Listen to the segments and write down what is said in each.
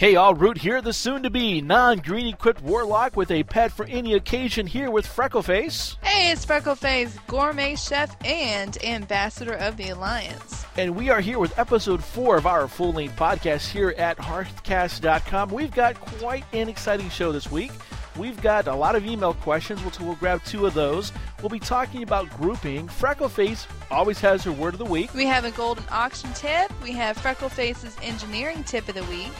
Hey all, Root here, the soon to be non green equipped warlock with a pet for any occasion here with Freckleface. Hey, it's Freckleface, gourmet chef and ambassador of the Alliance. And we are here with episode 4 of our full length podcast here at Hearthcast.com. We've got quite an exciting show this week. We've got a lot of email questions, which we'll grab two of those. We'll be talking about grouping. Freckleface always has her word of the week. We have a golden auction tip. We have Freckleface's engineering tip of the week.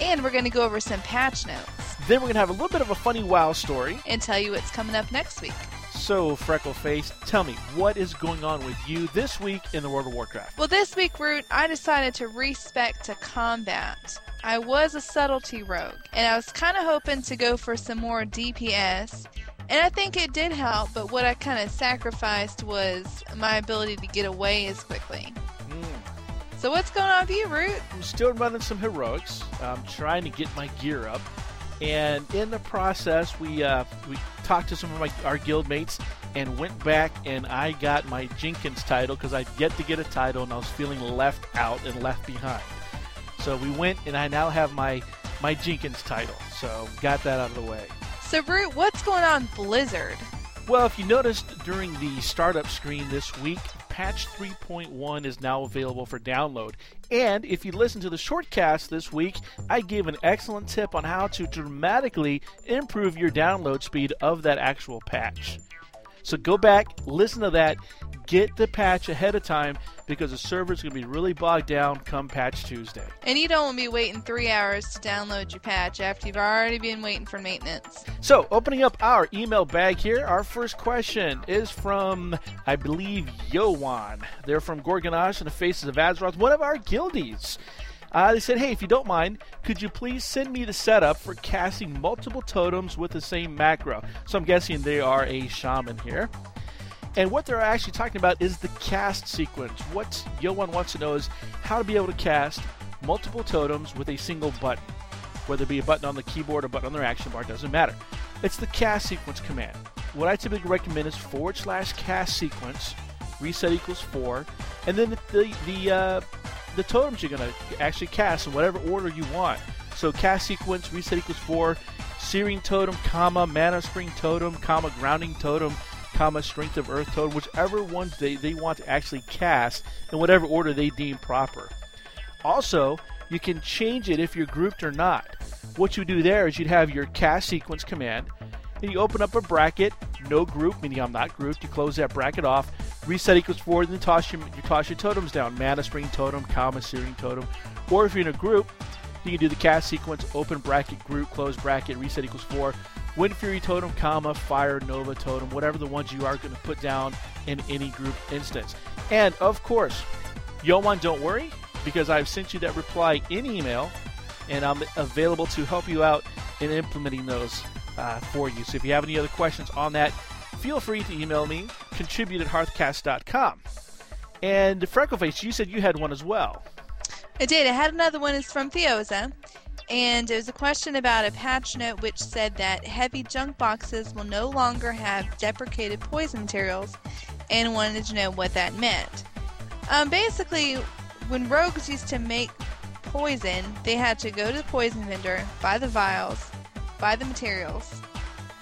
And we're going to go over some patch notes. Then we're going to have a little bit of a funny wow story. And tell you what's coming up next week. So, Freckleface, tell me, what is going on with you this week in the World of Warcraft? Well, this week, Root, I decided to respec to combat. I was a subtlety rogue, and I was kind of hoping to go for some more DPS. And I think it did help, but what I kind of sacrificed was my ability to get away as quickly. So what's going on with you, Root? I'm still running some heroics. I'm trying to get my gear up, and in the process, we uh, we talked to some of my our guild mates and went back and I got my Jenkins title because I'd yet to get a title and I was feeling left out and left behind. So we went and I now have my my Jenkins title. So got that out of the way. So Root, what's going on Blizzard? Well, if you noticed during the startup screen this week, patch 3.1 is now available for download. And if you listen to the shortcast this week, I gave an excellent tip on how to dramatically improve your download speed of that actual patch. So go back, listen to that, get the patch ahead of time because the server's going to be really bogged down come patch Tuesday. And you don't want to be waiting three hours to download your patch after you've already been waiting for maintenance. So, opening up our email bag here, our first question is from, I believe, Yowan. They're from Gorgonash and the Faces of Azeroth, one of our guildies. Uh, they said, hey, if you don't mind, could you please send me the setup for casting multiple totems with the same macro? So I'm guessing they are a shaman here. And what they're actually talking about is the cast sequence. What Yowan wants to know is how to be able to cast multiple totems with a single button. Whether it be a button on the keyboard or a button on their action bar, doesn't matter. It's the cast sequence command. What I typically recommend is forward slash cast sequence, reset equals 4, and then the, the, the uh, the totems you're going to actually cast in whatever order you want. So cast sequence, reset equals 4, Searing Totem, comma, Mana Spring Totem, comma, Grounding Totem, comma, Strength of Earth Totem, whichever ones they, they want to actually cast in whatever order they deem proper. Also, you can change it if you're grouped or not. What you do there is you'd have your cast sequence command, and you open up a bracket, no group, meaning I'm not grouped, you close that bracket off, reset equals 4, then toss your, you toss your totems down, mana spring totem, comma, searing totem, or if you're in a group, you can do the cast sequence, open bracket, group, close bracket, reset equals 4, Wind Fury Totem, comma, Fire Nova Totem, whatever the ones you are going to put down in any group instance. And of course, Yoman, don't worry, because I've sent you that reply in email, and I'm available to help you out in implementing those uh, for you. So if you have any other questions on that, feel free to email me, contribute at hearthcast.com. And Freckleface, you said you had one as well. I did. I had another one. It's from Theoza. And it was a question about a patch note which said that heavy junk boxes will no longer have deprecated poison materials and wanted to know what that meant. Um, basically, when rogues used to make poison, they had to go to the poison vendor, buy the vials, buy the materials,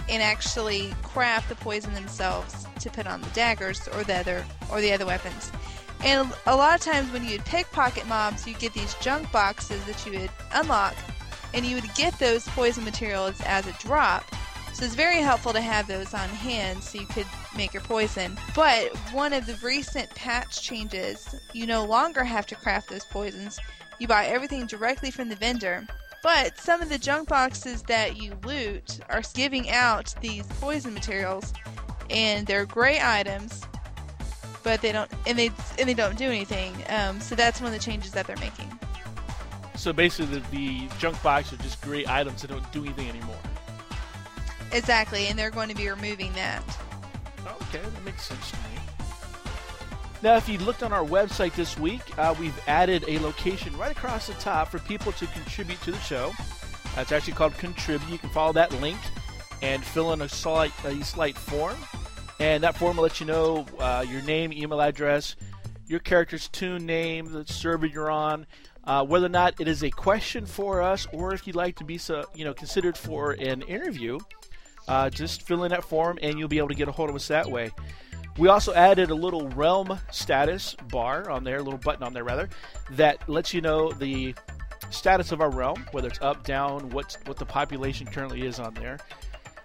and actually craft the poison themselves to put on the daggers or the other or the other weapons. And a lot of times when you'd pickpocket mobs, you'd get these junk boxes that you would unlock, and you would get those poison materials as a drop. So it's very helpful to have those on hand so you could make your poison. But one of the recent patch changes, you no longer have to craft those poisons. You buy everything directly from the vendor. But some of the junk boxes that you loot are giving out these poison materials, and they're great items, but they don't and they and they don't do anything. Um, so that's one of the changes that they're making. So basically, the, the junk box are just great items that don't do anything anymore. Exactly, and they're going to be removing that. Okay, that makes sense to me. Now, if you looked on our website this week, uh, we've added a location right across the top for people to contribute to the show. Uh, it's actually called Contribute. You can follow that link and fill in a slight, a slight form. And that form will let you know uh, your name, email address, your character's toon name, the server you're on, Uh, whether or not it is a question for us, or if you'd like to be, so, you know, considered for an interview, uh, just fill in that form, and you'll be able to get a hold of us that way. We also added a little realm status bar on there, a little button on there rather, that lets you know the status of our realm, whether it's up, down, what what the population currently is on there.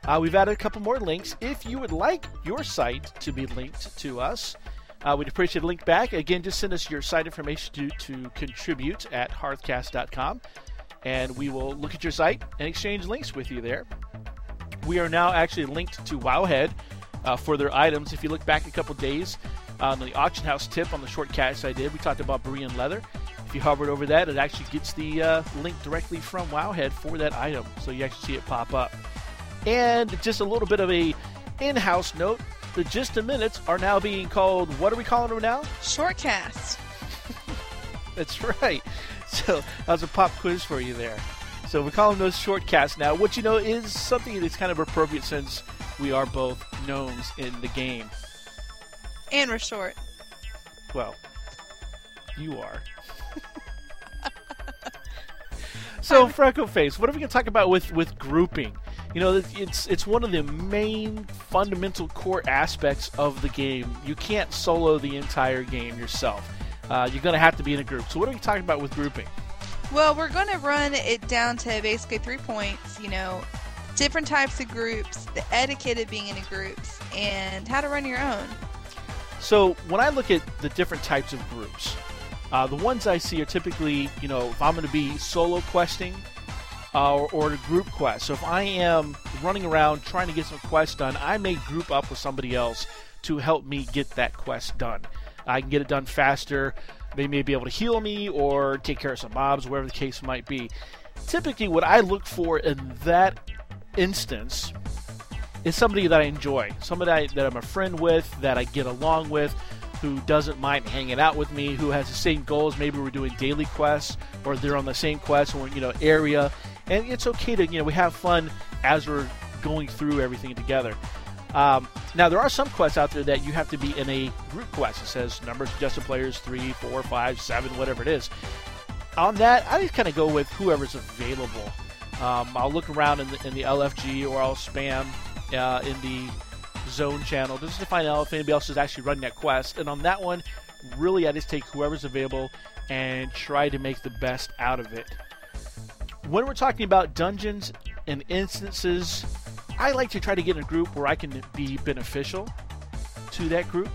Uh, we've added a couple more links. If you would like your site to be linked to us, uh, we'd appreciate a link back. Again, just send us your site information to, to contribute at hearthcast.com, and we will look at your site and exchange links with you there. We are now actually linked to Wowhead uh, for their items. If you look back a couple days on the auction house tip on the short cast I did, we talked about Borean leather. If you hovered over that, it actually gets the uh, link directly from Wowhead for that item, so you actually see it pop up. And just a little bit of a in-house note: the Just a Minutes are now being called. What are we calling them now? Shortcast. That's right. So that was a pop quiz for you there. So we call them those shortcasts now, which you know is something that's kind of appropriate since we are both gnomes in the game. And we're short. Well, you are. so Freckle Face, what are we going to talk about with with grouping? You know, it's it's one of the main fundamental core aspects of the game. You can't solo the entire game yourself. Uh, you're going to have to be in a group. So what are we talking about with grouping? Well, we're going to run it down to basically three points. You know, different types of groups, the etiquette of being in groups, and how to run your own. So when I look at the different types of groups, uh, the ones I see are typically, you know, if I'm going to be solo questing uh, or, or a group quest. So if I am running around trying to get some quests done, I may group up with somebody else to help me get that quest done. I can get it done faster. They may be able to heal me or take care of some mobs, whatever the case might be. Typically, what I look for in that instance is somebody that I enjoy, somebody that I'm a friend with, that I get along with, who doesn't mind hanging out with me, who has the same goals. Maybe we're doing daily quests, or they're on the same quest, or you know area, and it's okay to you know we have fun as we're going through everything together. Um, now there are some quests out there that you have to be in a group quest. It says number suggested players three, four, five, seven, whatever it is. On that, I just kind of go with whoever's available. Um, I'll look around in the, in the LFG or I'll spam uh, in the zone channel just to find out if anybody else is actually running that quest. And on that one, really, I just take whoever's available and try to make the best out of it. When we're talking about dungeons and instances, I like to try to get in a group where I can be beneficial to that group.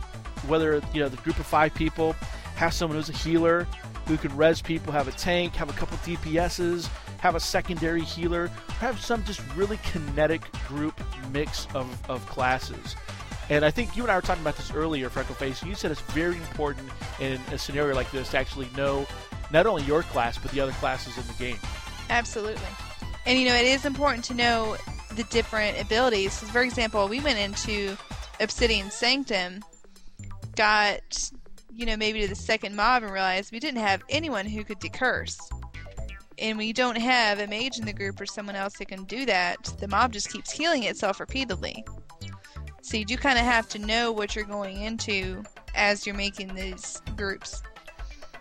Whether you know the group of five people have someone who's a healer who can res people, have a tank, have a couple DPSs, have a secondary healer, have some just really kinetic group mix of, of classes. And I think you and I were talking about this earlier, Freckleface. You said it's very important in a scenario like this to actually know not only your class, but the other classes in the game. Absolutely. And you know, it is important to know the different abilities. For example, we went into Obsidian Sanctum, got, you know, maybe to the second mob and realized we didn't have anyone who could decurse. And when you don't have a mage in the group or someone else that can do that, the mob just keeps healing itself repeatedly. So you do kind of have to know what you're going into as you're making these groups.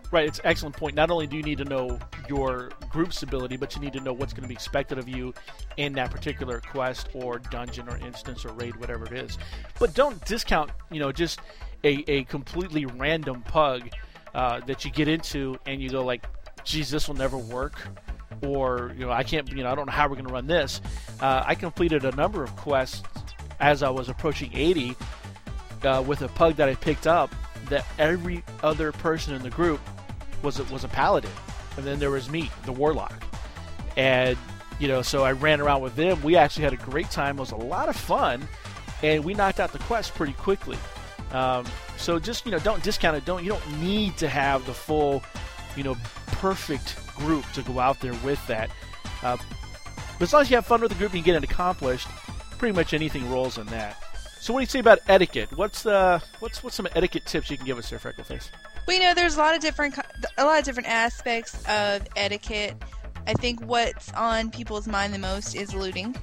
Right, it's an excellent point. Not only do you need to know your group's ability, but you need to know what's going to be expected of you in that particular quest or dungeon or instance or raid, whatever it is. But don't discount, you know, just a, a completely random pug uh, that you get into and you go like, geez, this will never work. Or, you know, I can't, you know, I don't know how we're going to run this. Uh, I completed a number of quests as I was approaching 80 uh, with a pug that I picked up that every other person in the group was a, was a paladin, and then there was me, the warlock, and you know, so I ran around with them. We actually had a great time. It was a lot of fun, and we knocked out the quest pretty quickly. Um, so just you know, don't discount it. Don't you don't need to have the full, you know, perfect group to go out there with that. Uh, but as long as you have fun with the group and you get it accomplished, pretty much anything rolls in that. So what do you say about etiquette? What's the what's what's some etiquette tips you can give us there, Freckleface? Well, you know, there's a lot of different a lot of different aspects of etiquette. I think what's on people's mind the most is looting.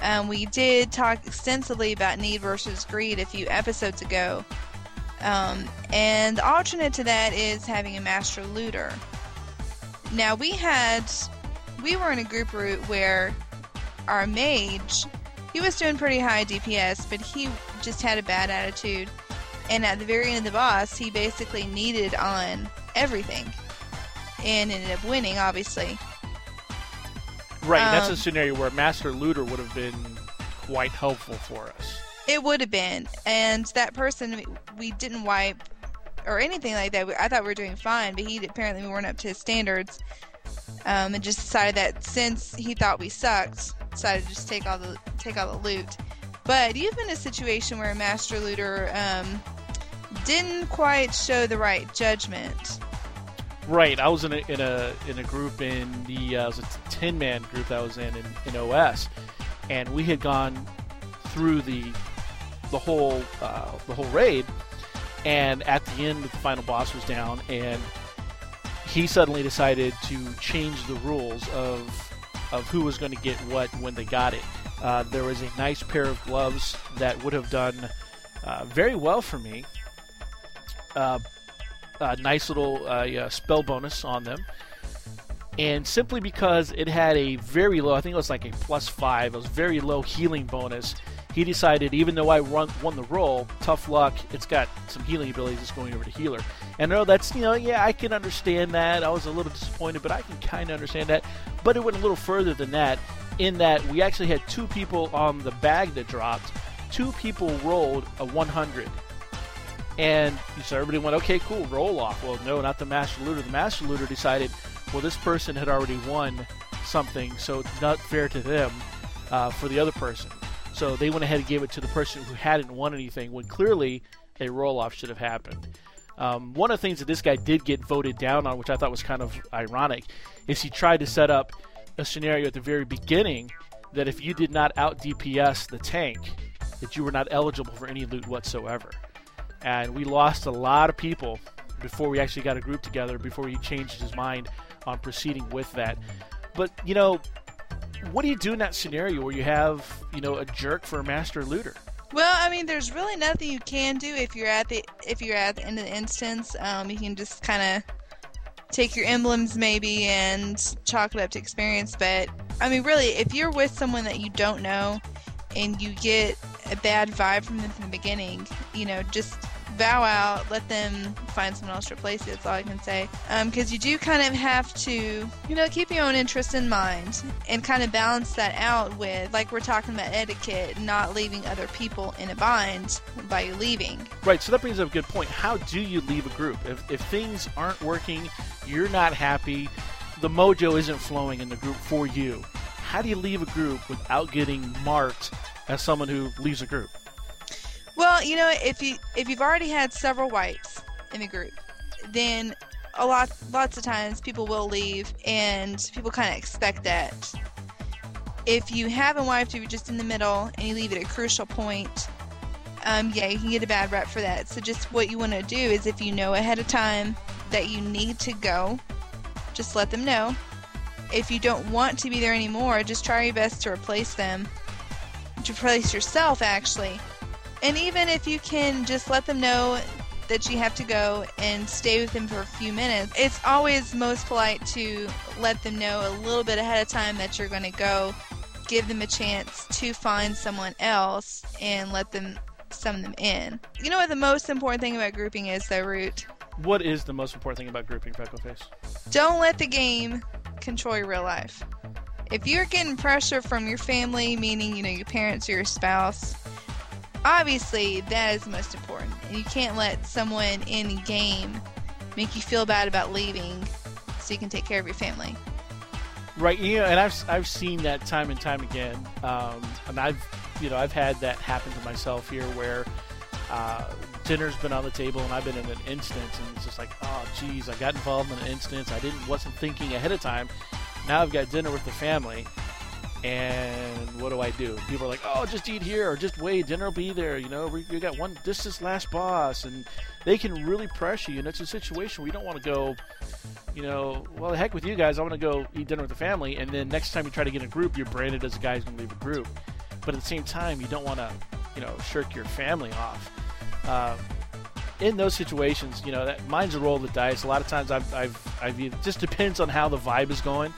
Um, we did talk extensively about need versus greed a few episodes ago. Um, and the alternate to that is having a master looter. Now we had, we were in a group route where our mage, he was doing pretty high DPS, but he just had a bad attitude. And at the very end of the boss, he basically needed on everything, and ended up winning, obviously. Right, that's a Um, scenario where Master Looter would have been quite helpful for us. It would have been, and that person we didn't wipe or anything like that. I thought we were doing fine, but he apparently we weren't up to his standards, um, and just decided that since he thought we sucked, decided to just take all the take all the loot. But you've been in a situation where a master looter um, didn't quite show the right judgment. Right, I was in a in a in a group in the uh, was a ten man group that I was in, in in OS, and we had gone through the the whole uh, the whole raid, and at the end the final boss was down, and he suddenly decided to change the rules of of who was going to get what when they got it. Uh, there was a nice pair of gloves that would have done uh, very well for me. Uh, a nice little uh, spell bonus on them. And simply because it had a very low, I think it was like a plus five, it was very low healing bonus, he decided, even though I run, won the roll, tough luck, it's got some healing abilities, it's going over to healer. And no, that's, you know, yeah, I can understand that. I was a little disappointed, but I can kind of understand that. But it went a little further than that, in that we actually had two people on the bag that dropped. Two people rolled a 100. And so everybody went, okay, cool, roll off. Well, no, not the Master Looter. The Master Looter decided, well, this person had already won something, so it's not fair to them uh, for the other person. So they went ahead and gave it to the person who hadn't won anything when clearly a roll off should have happened. Um, one of the things that this guy did get voted down on, which I thought was kind of ironic, is he tried to set up a scenario at the very beginning that if you did not out DPS the tank, that you were not eligible for any loot whatsoever and we lost a lot of people before we actually got a group together before he changed his mind on proceeding with that but you know what do you do in that scenario where you have you know a jerk for a master looter Well, I mean, there's really nothing you can do if you're at the if you're at the end of the instance. Um, you can just kind of take your emblems maybe and chalk it up to experience. But I mean, really, if you're with someone that you don't know and you get a bad vibe from them from the beginning, you know, just bow out, let them find someone else to replace it. That's all I can say. Um, because you do kind of have to, you know, keep your own interests in mind and kind of balance that out with, like we're talking about etiquette, not leaving other people in a bind by you leaving. right so that brings up a good point how do you leave a group if, if things aren't working you're not happy the mojo isn't flowing in the group for you how do you leave a group without getting marked as someone who leaves a group Well, you know, if you if you've already had several wipes in the group, then a lot lots of times people will leave, and people kind of expect that. If you haven't wiped, if you're just in the middle and you leave at a crucial point, um, yeah, you can get a bad rep for that. So just what you want to do is, if you know ahead of time that you need to go, just let them know. If you don't want to be there anymore, just try your best to replace them. To replace yourself, actually. And even if you can just let them know that you have to go and stay with them for a few minutes, it's always most polite to let them know a little bit ahead of time that you're going to go, give them a chance to find someone else, and let them sum them in. You know what the most important thing about grouping is, though, Root? what is the most important thing about grouping freckleface Don't let the game control your real life. If you're getting pressure from your family, meaning, you know, your parents or your spouse, obviously that is most important. And you can't let someone in game make you feel bad about leaving so you can take care of your family. Right, you know, and I've I've seen that time and time again, um, and I've you know I've had that happen to myself here where uh, dinner's been on the table and I've been in an instance and it's just like oh geez I got involved in an instance I didn't wasn't thinking ahead of time. Now I've got dinner with the family, and what do I do? People are like oh just eat here or just wait dinner will be there. You know we, we got one this is last boss and they can really pressure you and it's a situation where you don't want to go you know, well, the heck with you guys. I want to go eat dinner with the family, and then next time you try to get in a group, you're branded as a guy who's going to leave a group. But at the same time, you don't want to, you know, shirk your family off. Uh, in those situations, you know, that mine's a roll of the dice. A lot of times, I've, I've, I've it just depends on how the vibe is going.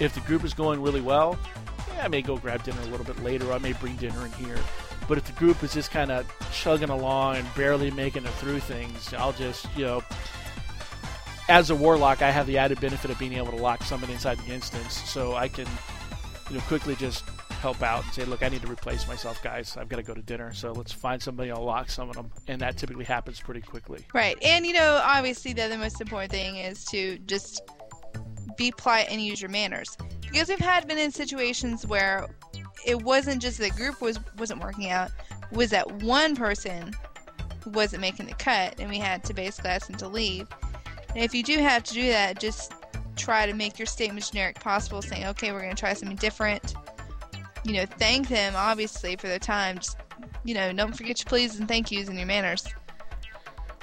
If the group is going really well, I may go grab dinner a little bit later. I may bring dinner in here. But if the group is just kind of chugging along and barely making it through things, I'll just, you know, as a warlock, I have the added benefit of being able to lock someone inside the instance, so I can, you know, quickly just help out and say, look, I need to replace myself, guys. I've got to go to dinner, so let's find somebody. I'll lock some of them, and that typically happens pretty quickly. Right, and you know, obviously, the other most important thing is to just be polite and use your manners, because we've had been in situations where it wasn't just the group was wasn't working out, was that one person wasn't making the cut, and we had to basically ask them to leave. And if you do have to do that, just try to make your statement generic possible, saying, okay, we're going to try something different. You know, thank them obviously for their time. Just you know, don't forget your please and thank yous and your manners.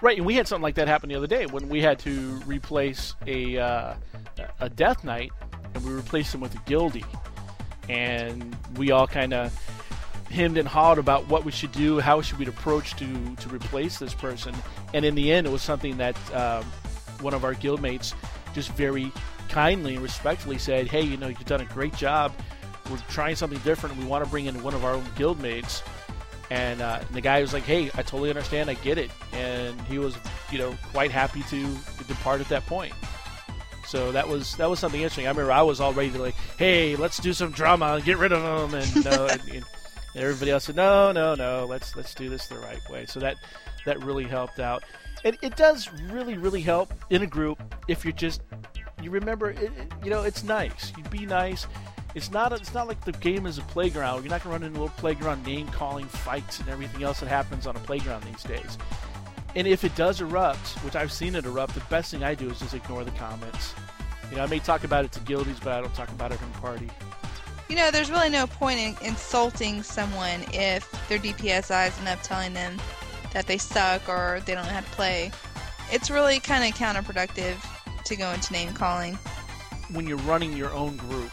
Right, and we had something like that happen the other day when we had to replace a uh, a death knight, and we replaced him with a guildie, and we all kind of hemmed and hawed about what we should do, how should we approach to to replace this person, and in the end, it was something that um, one of our guildmates just very kindly and respectfully said, "Hey, you know, you've done a great job. We're trying something different. We want to bring in one of our own guildmates." And, uh, and the guy was like, "Hey, I totally understand. I get it." And he was, you know, quite happy to depart at that point. So that was that was something interesting. I remember I was all ready to like, "Hey, let's do some drama, and get rid of them, and, and, and everybody else said, "No, no, no. Let's let's do this the right way." So that that really helped out. And it does really, really help in a group if you're just you remember, it, it, you know, it's nice. You be nice. It's not. It's not like the game is a playground. You're not to run into a little playground name calling fights and everything else that happens on a playground these days. And if it does erupt, which I've seen it erupt, the best thing I do is just ignore the comments. You know, I may talk about it to guildies, but I don't talk about it in the party. You know, there's really no point in insulting someone if their DPS isn't up telling them that they suck or they don't know how to play. It's really kind of counterproductive to go into name calling. When you're running your own group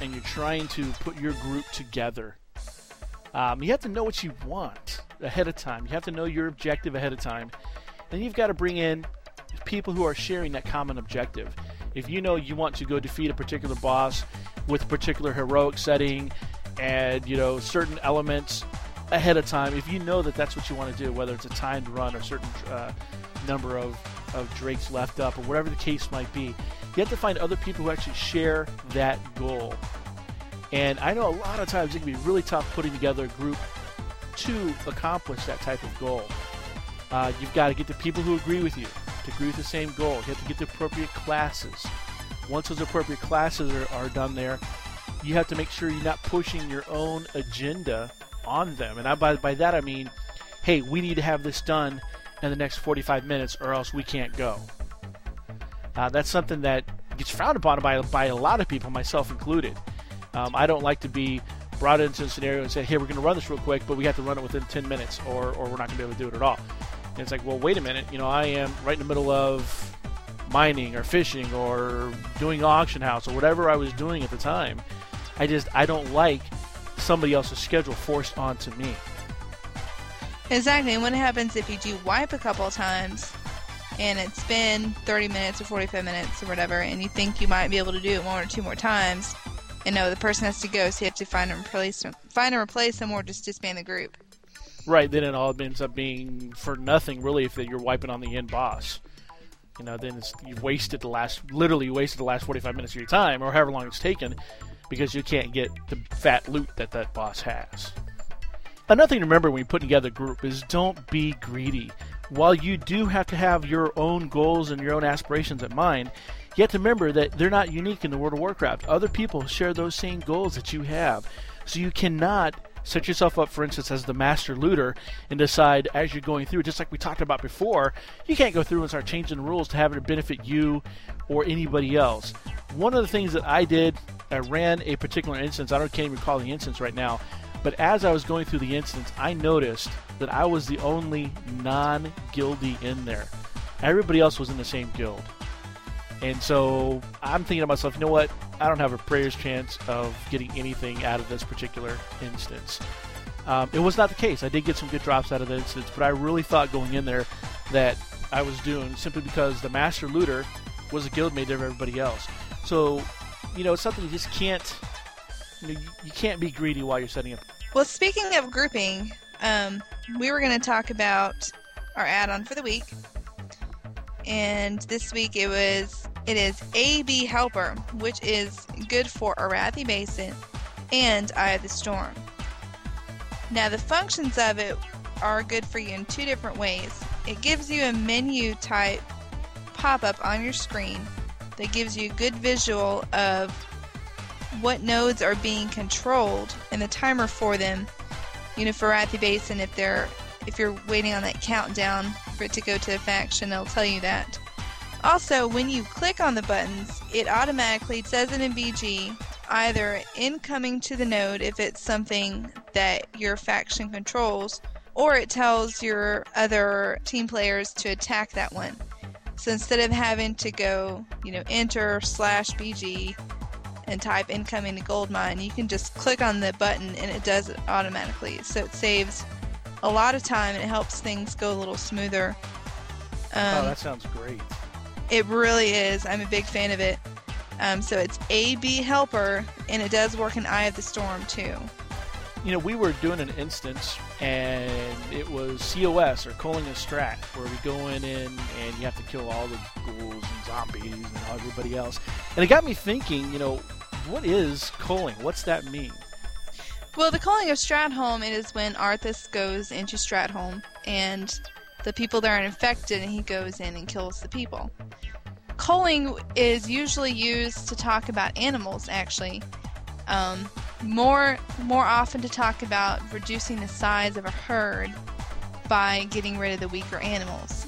and you're trying to put your group together, um, you have to know what you want ahead of time. You have to know your objective ahead of time. Then you've got to bring in people who are sharing that common objective. If you know you want to go defeat a particular boss with a particular heroic setting and you know certain elements ahead of time, if you know that that's what you want to do, whether it's a timed run or certain uh, number of, of drakes left up or whatever the case might be, you have to find other people who actually share that goal. And I know a lot of times it can be really tough putting together a group to accomplish that type of goal. Uh, you've got to get the people who agree with you to agree with the same goal. You have to get the appropriate classes. Once those appropriate classes are, are done there, you have to make sure you're not pushing your own agenda on them. And I, by, by that I mean, hey, we need to have this done in the next 45 minutes or else we can't go. Uh, that's something that gets frowned upon by, by a lot of people, myself included. Um, I don't like to be brought into a scenario and say, hey, we're going to run this real quick, but we have to run it within 10 minutes or, or we're not going to be able to do it at all. And it's like, well, wait a minute. You know, I am right in the middle of mining or fishing or doing auction house or whatever I was doing at the time. I just, I don't like somebody else's schedule forced onto me. Exactly. And what happens if you do wipe a couple times and it's been 30 minutes or 45 minutes or whatever, and you think you might be able to do it one or two more times, and no, the person has to go, so you have to find and replace find and replace them, or just disband the group. Right. Then it all ends up being for nothing, really, if you're wiping on the end boss. You know, then it's, you've wasted the last, literally wasted the last 45 minutes of your time, or however long it's taken, because you can't get the fat loot that that boss has. Another thing to remember when you put together a group is don't be greedy. While you do have to have your own goals and your own aspirations in mind, you have to remember that they're not unique in the World of Warcraft. Other people share those same goals that you have. So you cannot set yourself up, for instance, as the master looter and decide as you're going through, just like we talked about before, you can't go through and start changing the rules to have it benefit you or anybody else. One of the things that I did, I ran a particular instance, I don't can't even recall the instance right now, but as I was going through the instance, I noticed that I was the only non guildy in there. Everybody else was in the same guild. And so I'm thinking to myself, you know what? I don't have a prayer's chance of getting anything out of this particular instance. Um, it was not the case. I did get some good drops out of the instance, but I really thought going in there that I was doing simply because the Master Looter was a guildmate of everybody else. So, you know, it's something you just can't. You, know, you can't be greedy while you're setting up. Well, speaking of grouping, um, we were going to talk about our add-on for the week, and this week it was it is AB Helper, which is good for Arathi Basin and Eye of the Storm. Now, the functions of it are good for you in two different ways. It gives you a menu type pop up on your screen that gives you a good visual of what nodes are being controlled and the timer for them. You know, for Arathi Basin, if they're if you're waiting on that countdown for it to go to a faction, it'll tell you that. Also, when you click on the buttons, it automatically says it in BG either incoming to the node if it's something that your faction controls, or it tells your other team players to attack that one. So instead of having to go, you know, enter slash BG and type incoming to gold mine, you can just click on the button and it does it automatically. So it saves a lot of time and it helps things go a little smoother. Um, oh, that sounds great. It really is. I'm a big fan of it. Um, so it's AB Helper, and it does work in Eye of the Storm too. You know, we were doing an instance, and it was COS or Culling a Strat, where we go in and, and you have to kill all the ghouls and zombies and everybody else. And it got me thinking, you know, what is culling? What's that mean? Well, the Culling of Stratholme is when Arthas goes into Stratholme and the people there are infected and he goes in and kills the people. Culling is usually used to talk about animals, actually. Um, more, more often to talk about reducing the size of a herd by getting rid of the weaker animals.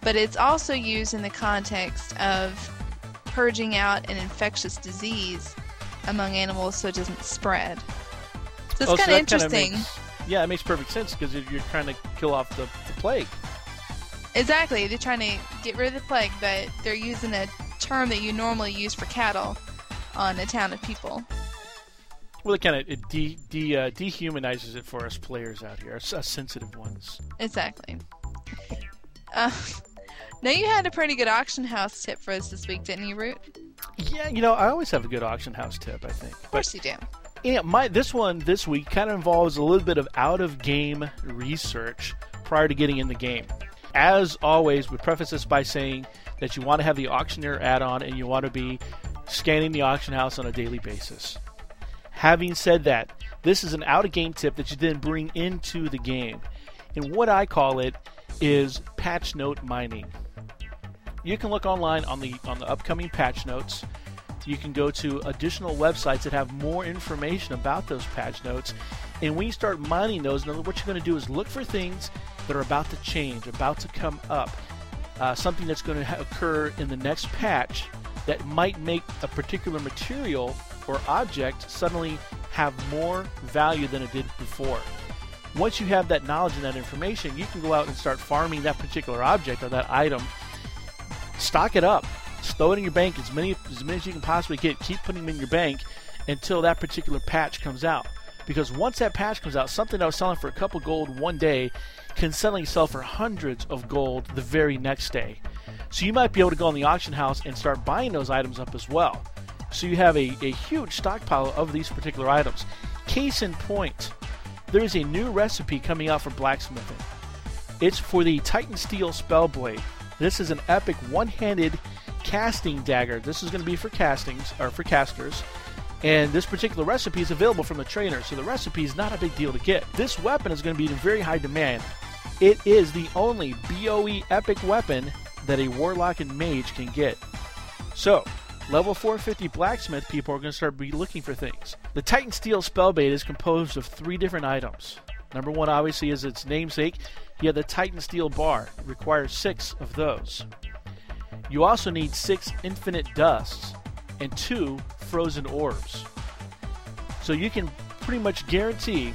But it's also used in the context of purging out an infectious disease among animals so it doesn't spread. So it's oh, kind of interesting. Makes, yeah, it makes perfect sense because you're trying to kill off the, the plague. Exactly. They're trying to get rid of the plague, but they're using a term that you normally use for cattle on a town of people. Well, it kind of it de, de, uh, dehumanizes it for us players out here, us, us sensitive ones. Exactly. Uh, now you had a pretty good auction house tip for us this week, didn't you, Root? Yeah, you know I always have a good auction house tip. I think. Of course but, you do. Yeah, my this one this week kind of involves a little bit of out of game research prior to getting in the game. As always, we preface this by saying that you want to have the auctioneer add on and you want to be scanning the auction house on a daily basis. Having said that, this is an out of game tip that you then bring into the game. And what I call it is patch note mining. You can look online on the on the upcoming patch notes. You can go to additional websites that have more information about those patch notes. And when you start mining those, what you're going to do is look for things that are about to change, about to come up, uh, something that's going to occur in the next patch that might make a particular material or object suddenly have more value than it did before. Once you have that knowledge and that information, you can go out and start farming that particular object or that item. Stock it up. Stow it in your bank as many as many as you can possibly get. Keep putting them in your bank until that particular patch comes out. Because once that patch comes out, something that was selling for a couple gold one day can suddenly sell for hundreds of gold the very next day. So you might be able to go in the auction house and start buying those items up as well. So you have a, a huge stockpile of these particular items. Case in point, there is a new recipe coming out for blacksmithing. It's for the Titan Steel Spellblade. This is an epic one-handed casting dagger. This is going to be for castings or for casters. And this particular recipe is available from the trainer, so the recipe is not a big deal to get. This weapon is going to be in very high demand. It is the only BOE epic weapon that a warlock and mage can get. So, level 450 blacksmith people are going to start be looking for things. The Titan Steel Spellblade is composed of three different items. Number one, obviously, is its namesake. You have the Titan Steel Bar. It requires six of those. You also need six infinite dusts and two frozen orbs. So you can pretty much guarantee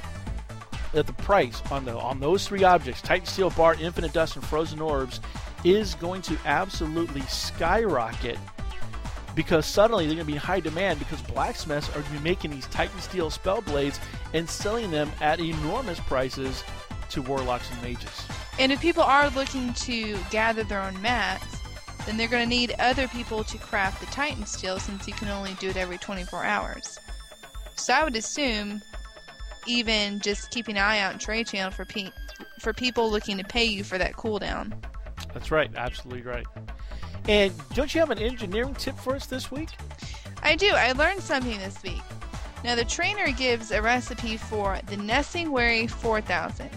that the price on the on those three objects, Titan Steel Bar, Infinite Dust, and Frozen Orbs, is going to absolutely skyrocket because suddenly they're going to be in high demand because blacksmiths are going to be making these Titan Steel spell blades and selling them at enormous prices to warlocks and mages. And if people are looking to gather their own mats, then they're going to need other people to craft the Titan steel since you can only do it every 24 hours. So I would assume even just keeping an eye out in Trade Channel for pe- for people looking to pay you for that cooldown. That's right, absolutely right. And don't you have an engineering tip for us this week? I do. I learned something this week. Now the trainer gives a recipe for the Nessingwary 4000,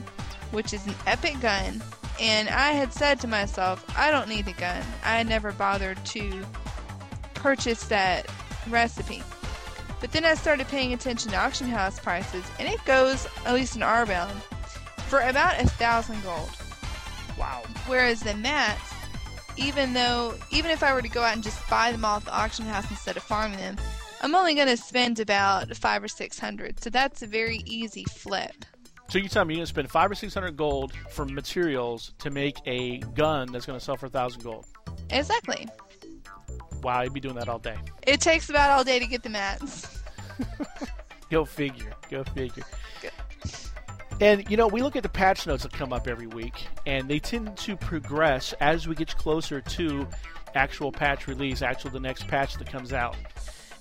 which is an epic gun. And I had said to myself, I don't need the gun. I never bothered to purchase that recipe. But then I started paying attention to auction house prices, and it goes, at least in our bound, for about a thousand gold. Wow. Whereas the mats, even though, even if I were to go out and just buy them off the auction house instead of farming them, I'm only going to spend about five or six hundred. So that's a very easy flip. So you tell me you're gonna spend five or six hundred gold for materials to make a gun that's gonna sell for a thousand gold. Exactly. Wow, you'd be doing that all day. It takes about all day to get the mats. Go figure. Go figure. And you know, we look at the patch notes that come up every week, and they tend to progress as we get closer to actual patch release, actual the next patch that comes out.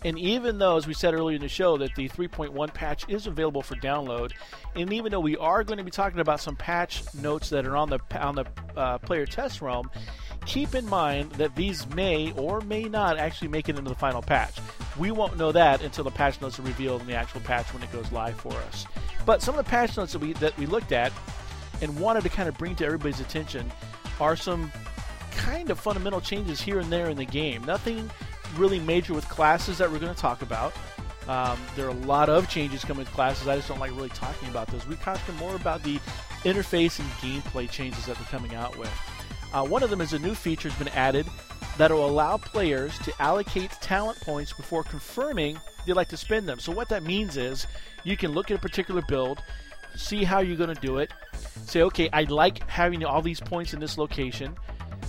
And even though, as we said earlier in the show, that the 3.1 patch is available for download, and even though we are going to be talking about some patch notes that are on the on the uh, player test realm, keep in mind that these may or may not actually make it into the final patch. We won't know that until the patch notes are revealed in the actual patch when it goes live for us. But some of the patch notes that we that we looked at and wanted to kind of bring to everybody's attention are some kind of fundamental changes here and there in the game. Nothing really major with classes that we're going to talk about. Um, there are a lot of changes coming with classes. I just don't like really talking about those. We're talking more about the interface and gameplay changes that they're coming out with. Uh, one of them is a new feature has been added that will allow players to allocate talent points before confirming they'd like to spend them. So what that means is you can look at a particular build, see how you're going to do it, say, okay, I like having all these points in this location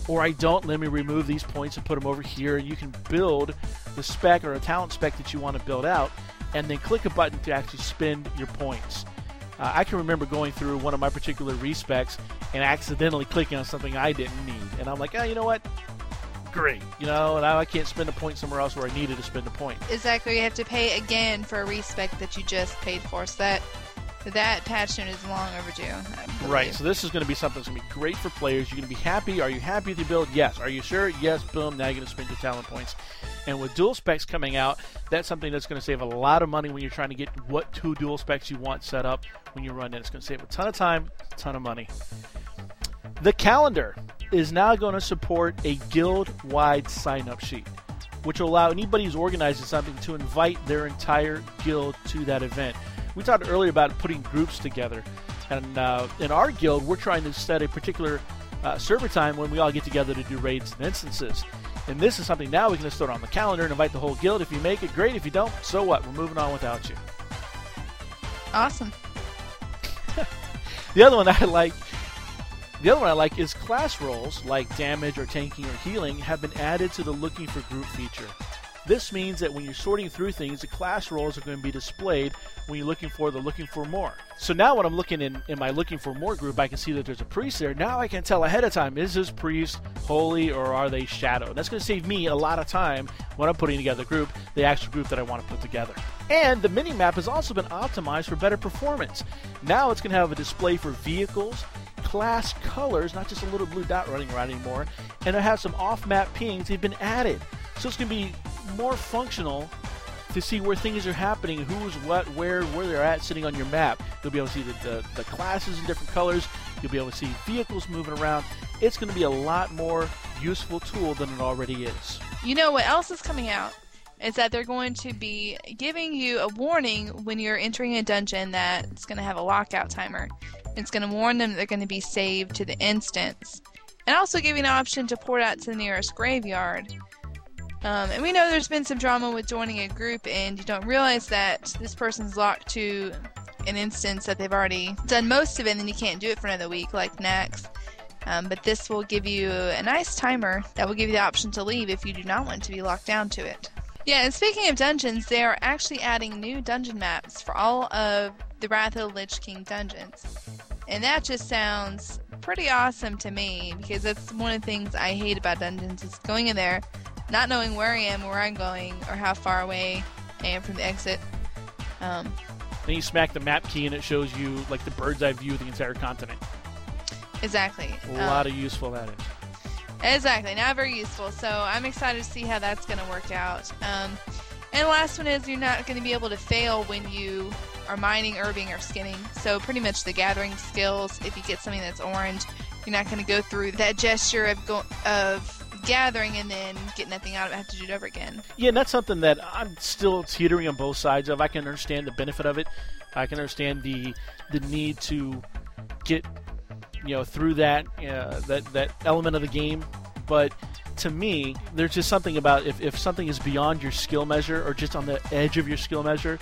or I don't, let me remove these points and put them over here. You can build the spec or a talent spec that you want to build out, and then click a button to actually spend your points. Uh, I can remember going through one of my particular respecs and accidentally clicking on something I didn't need, and I'm like, oh, you know what? Great, you know, now I can't spend a point somewhere else where I needed to spend a point. Exactly. You have to pay again for a respec that you just paid for. So that that patch note is long overdue. Right. So this is going to be something that's going to be great for players. You're going to be happy. Are you happy with your build? Yes. Are you sure? Yes. Boom. Now you're going to spend your talent points. And with dual specs coming out, that's something that's going to save a lot of money when you're trying to get what two dual specs you want set up when you run it. It's going to save a ton of time, a ton of money. The calendar is now going to support a guild-wide sign-up sheet, which will allow anybody who's organizing something to invite their entire guild to that event. We talked earlier about putting groups together, and uh, in our guild, we're trying to set a particular uh, server time when we all get together to do raids and instances. And this is something now we can just throw it on the calendar and invite the whole guild. If you make it, great. If you don't, so what? We're moving on without you. Awesome. the other one I like the other one I like is class roles like damage or tanking or healing have been added to the looking for group feature. This means that when you're sorting through things, the class roles are going to be displayed when you're looking for the looking for more. So now when I'm looking in, in my looking for more group, I can see that there's a priest there. Now I can tell ahead of time, is this priest holy or are they shadow? That's going to save me a lot of time when I'm putting together a group, the actual group that I want to put together. And the mini map has also been optimized for better performance. Now it's going to have a display for vehicles, class colors, not just a little blue dot running around anymore, and it has some off-map pings. They've been added, so it's going to be more functional to see where things are happening, who's what, where, where they're at, sitting on your map. You'll be able to see the, the, the classes in different colors. You'll be able to see vehicles moving around. It's going to be a lot more useful tool than it already is. You know what else is coming out? Is that they're going to be giving you a warning when you're entering a dungeon that's going to have a lockout timer. It's going to warn them they're going to be saved to the instance. And also give you an option to port out to the nearest graveyard. Um, and we know there's been some drama with joining a group and you don't realize that this person's locked to an instance that they've already done most of it and then you can't do it for another week like next. Um, but this will give you a nice timer that will give you the option to leave if you do not want to be locked down to it. Yeah, and speaking of dungeons, they are actually adding new dungeon maps for all of the Wrath of the Lich King dungeons. And that just sounds pretty awesome to me because that's one of the things I hate about dungeons is going in there, not knowing where I am, where I'm going, or how far away I am from the exit. Um, Then you smack the map key and it shows you like the bird's eye view of the entire continent. exactly. A Um, lot of useful that is. Exactly, not very useful. So I'm excited to see how that's going to work out. Um, and the last one is you're not going to be able to fail when you are mining, herbing, or skinning. So pretty much the gathering skills. If you get something that's orange, you're not going to go through that gesture of go- of gathering and then get nothing out of it. Have to do it over again. Yeah, and that's something that I'm still teetering on both sides of. I can understand the benefit of it. I can understand the the need to get you know through that uh, that that element of the game, but to me, there's just something about if, if something is beyond your skill measure or just on the edge of your skill measure,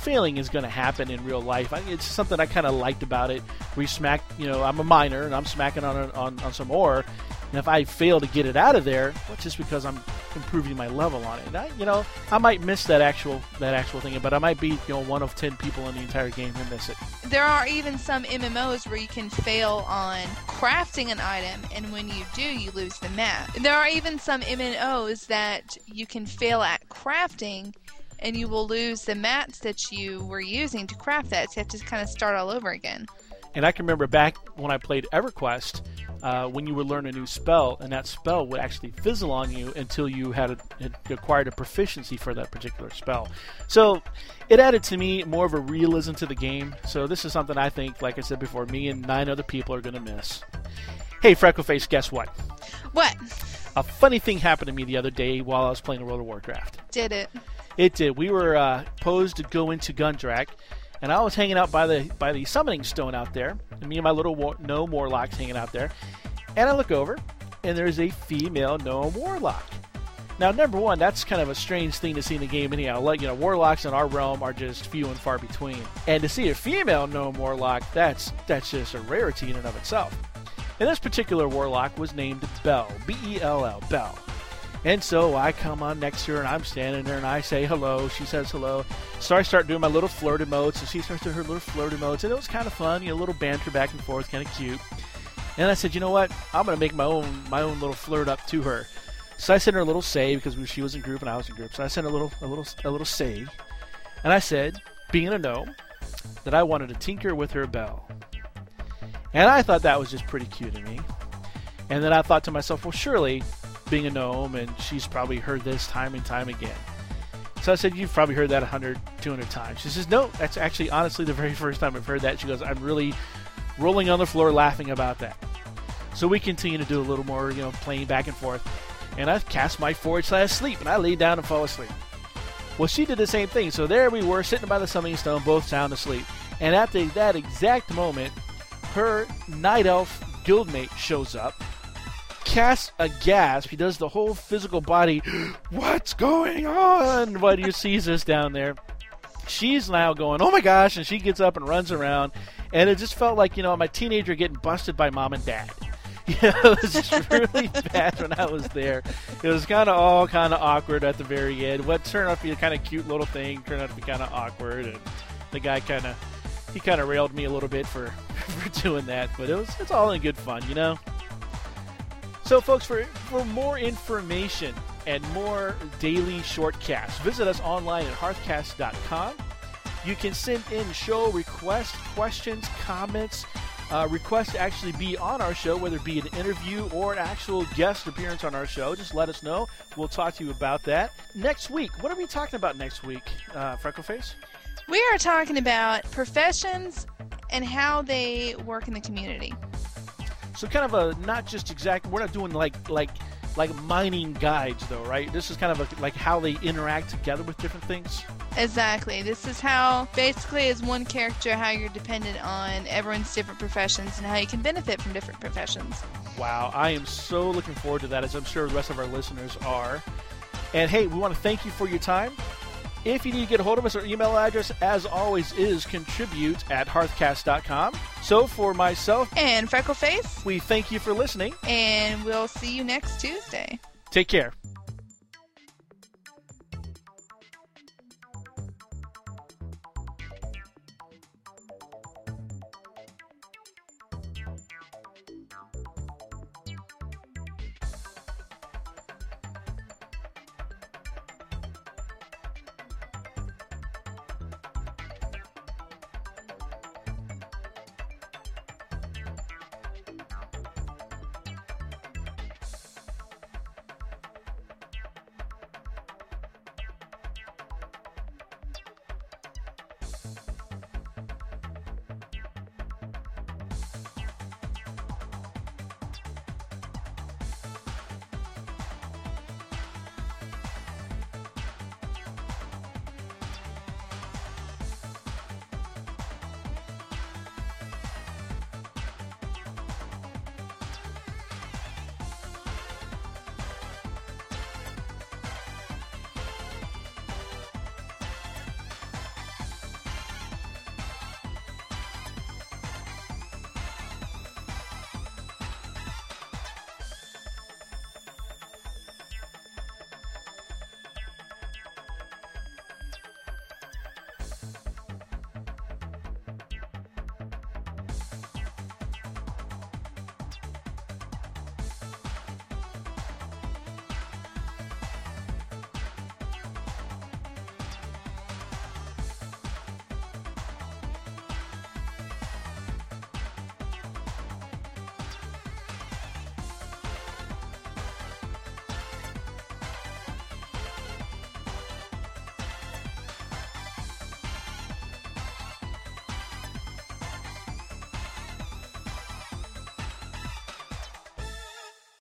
failing is going to happen in real life. I, it's something I kind of liked about it. We smack, you know, I'm a miner and I'm smacking on, on on some ore, and if I fail to get it out of there, well, it's just because I'm improving my level on it. And I, you know, I might miss that actual that actual thing, but I might be, you know, one of ten people in the entire game who miss it. There are even some MMOs where you can fail on crafting an item, and when you do, you lose the map. There are even some MMOs that you can fail at crafting, and you will lose the mats that you were using to craft that. So you have to kind of start all over again. And I can remember back when I played EverQuest, uh, when you would learn a new spell, and that spell would actually fizzle on you until you had, a, had acquired a proficiency for that particular spell. So it added to me more of a realism to the game. So this is something I think, like I said before, me and nine other people are going to miss. Hey, Freckleface, guess what? What? A funny thing happened to me the other day while I was playing World of Warcraft. Did it? It did. We were uh, posed to go into Gundrak, and I was hanging out by the by the summoning stone out there. And me and my little war- gnome warlocks hanging out there. And I look over, and there's a female gnome warlock. Now, number one, that's kind of a strange thing to see in the game anyhow. Like, you know, warlocks in our realm are just few and far between. And to see a female gnome warlock, that's that's just a rarity in and of itself. And this particular warlock was named Bell, B-E-L-L, Bell. And so I come on next to her and I'm standing there and I say hello. She says hello. So I start doing my little flirt emotes and she starts doing her little flirt emotes and it was kind of fun, you know, a little banter back and forth, kind of cute. And I said, you know what? I'm gonna make my own my own little flirt up to her. So I sent her a little save because she was in group and I was in group. So I sent a little a little a little save, and I said, being a gnome, that I wanted to tinker with her bell. And I thought that was just pretty cute of me. And then I thought to myself, well, surely, being a gnome, and she's probably heard this time and time again. So I said, You've probably heard that 100, 200 times. She says, No, that's actually honestly the very first time I've heard that. She goes, I'm really rolling on the floor laughing about that. So we continue to do a little more, you know, playing back and forth. And I cast my forward slash sleep, and I lay down and fall asleep. Well, she did the same thing. So there we were, sitting by the summoning stone, both sound asleep. And at the, that exact moment, her night elf guildmate shows up, casts a gasp. He does the whole physical body, what's going on? When he sees us down there. She's now going, oh my gosh, and she gets up and runs around. And it just felt like, you know, my teenager getting busted by mom and dad. Yeah, it was just really bad when I was there. It was kind of all kind of awkward at the very end. What turned out to be a kind of cute little thing turned out to be kind of awkward, and the guy kind of he kind of railed me a little bit for for doing that. But it was it's all in good fun, you know. So, folks, for for more information and more daily shortcasts, visit us online at hearthcast.com. You can send in show requests, questions, comments uh, request to actually be on our show, whether it be an interview or an actual guest appearance on our show, just let us know. We'll talk to you about that. Next week, what are we talking about next week, uh, Freckleface? We are talking about professions and how they work in the community. So kind of a not just exact. We're not doing like like like mining guides though, right? This is kind of a, like how they interact together with different things. Exactly. This is how, basically, as one character, how you're dependent on everyone's different professions and how you can benefit from different professions. Wow, I am so looking forward to that, as I'm sure the rest of our listeners are. And hey, we want to thank you for your time. If you need to get a hold of us, our email address, as always, is contribute at hearthcast.com. So for myself, And Freckleface, we thank you for listening. and we'll see you next Tuesday. Take care.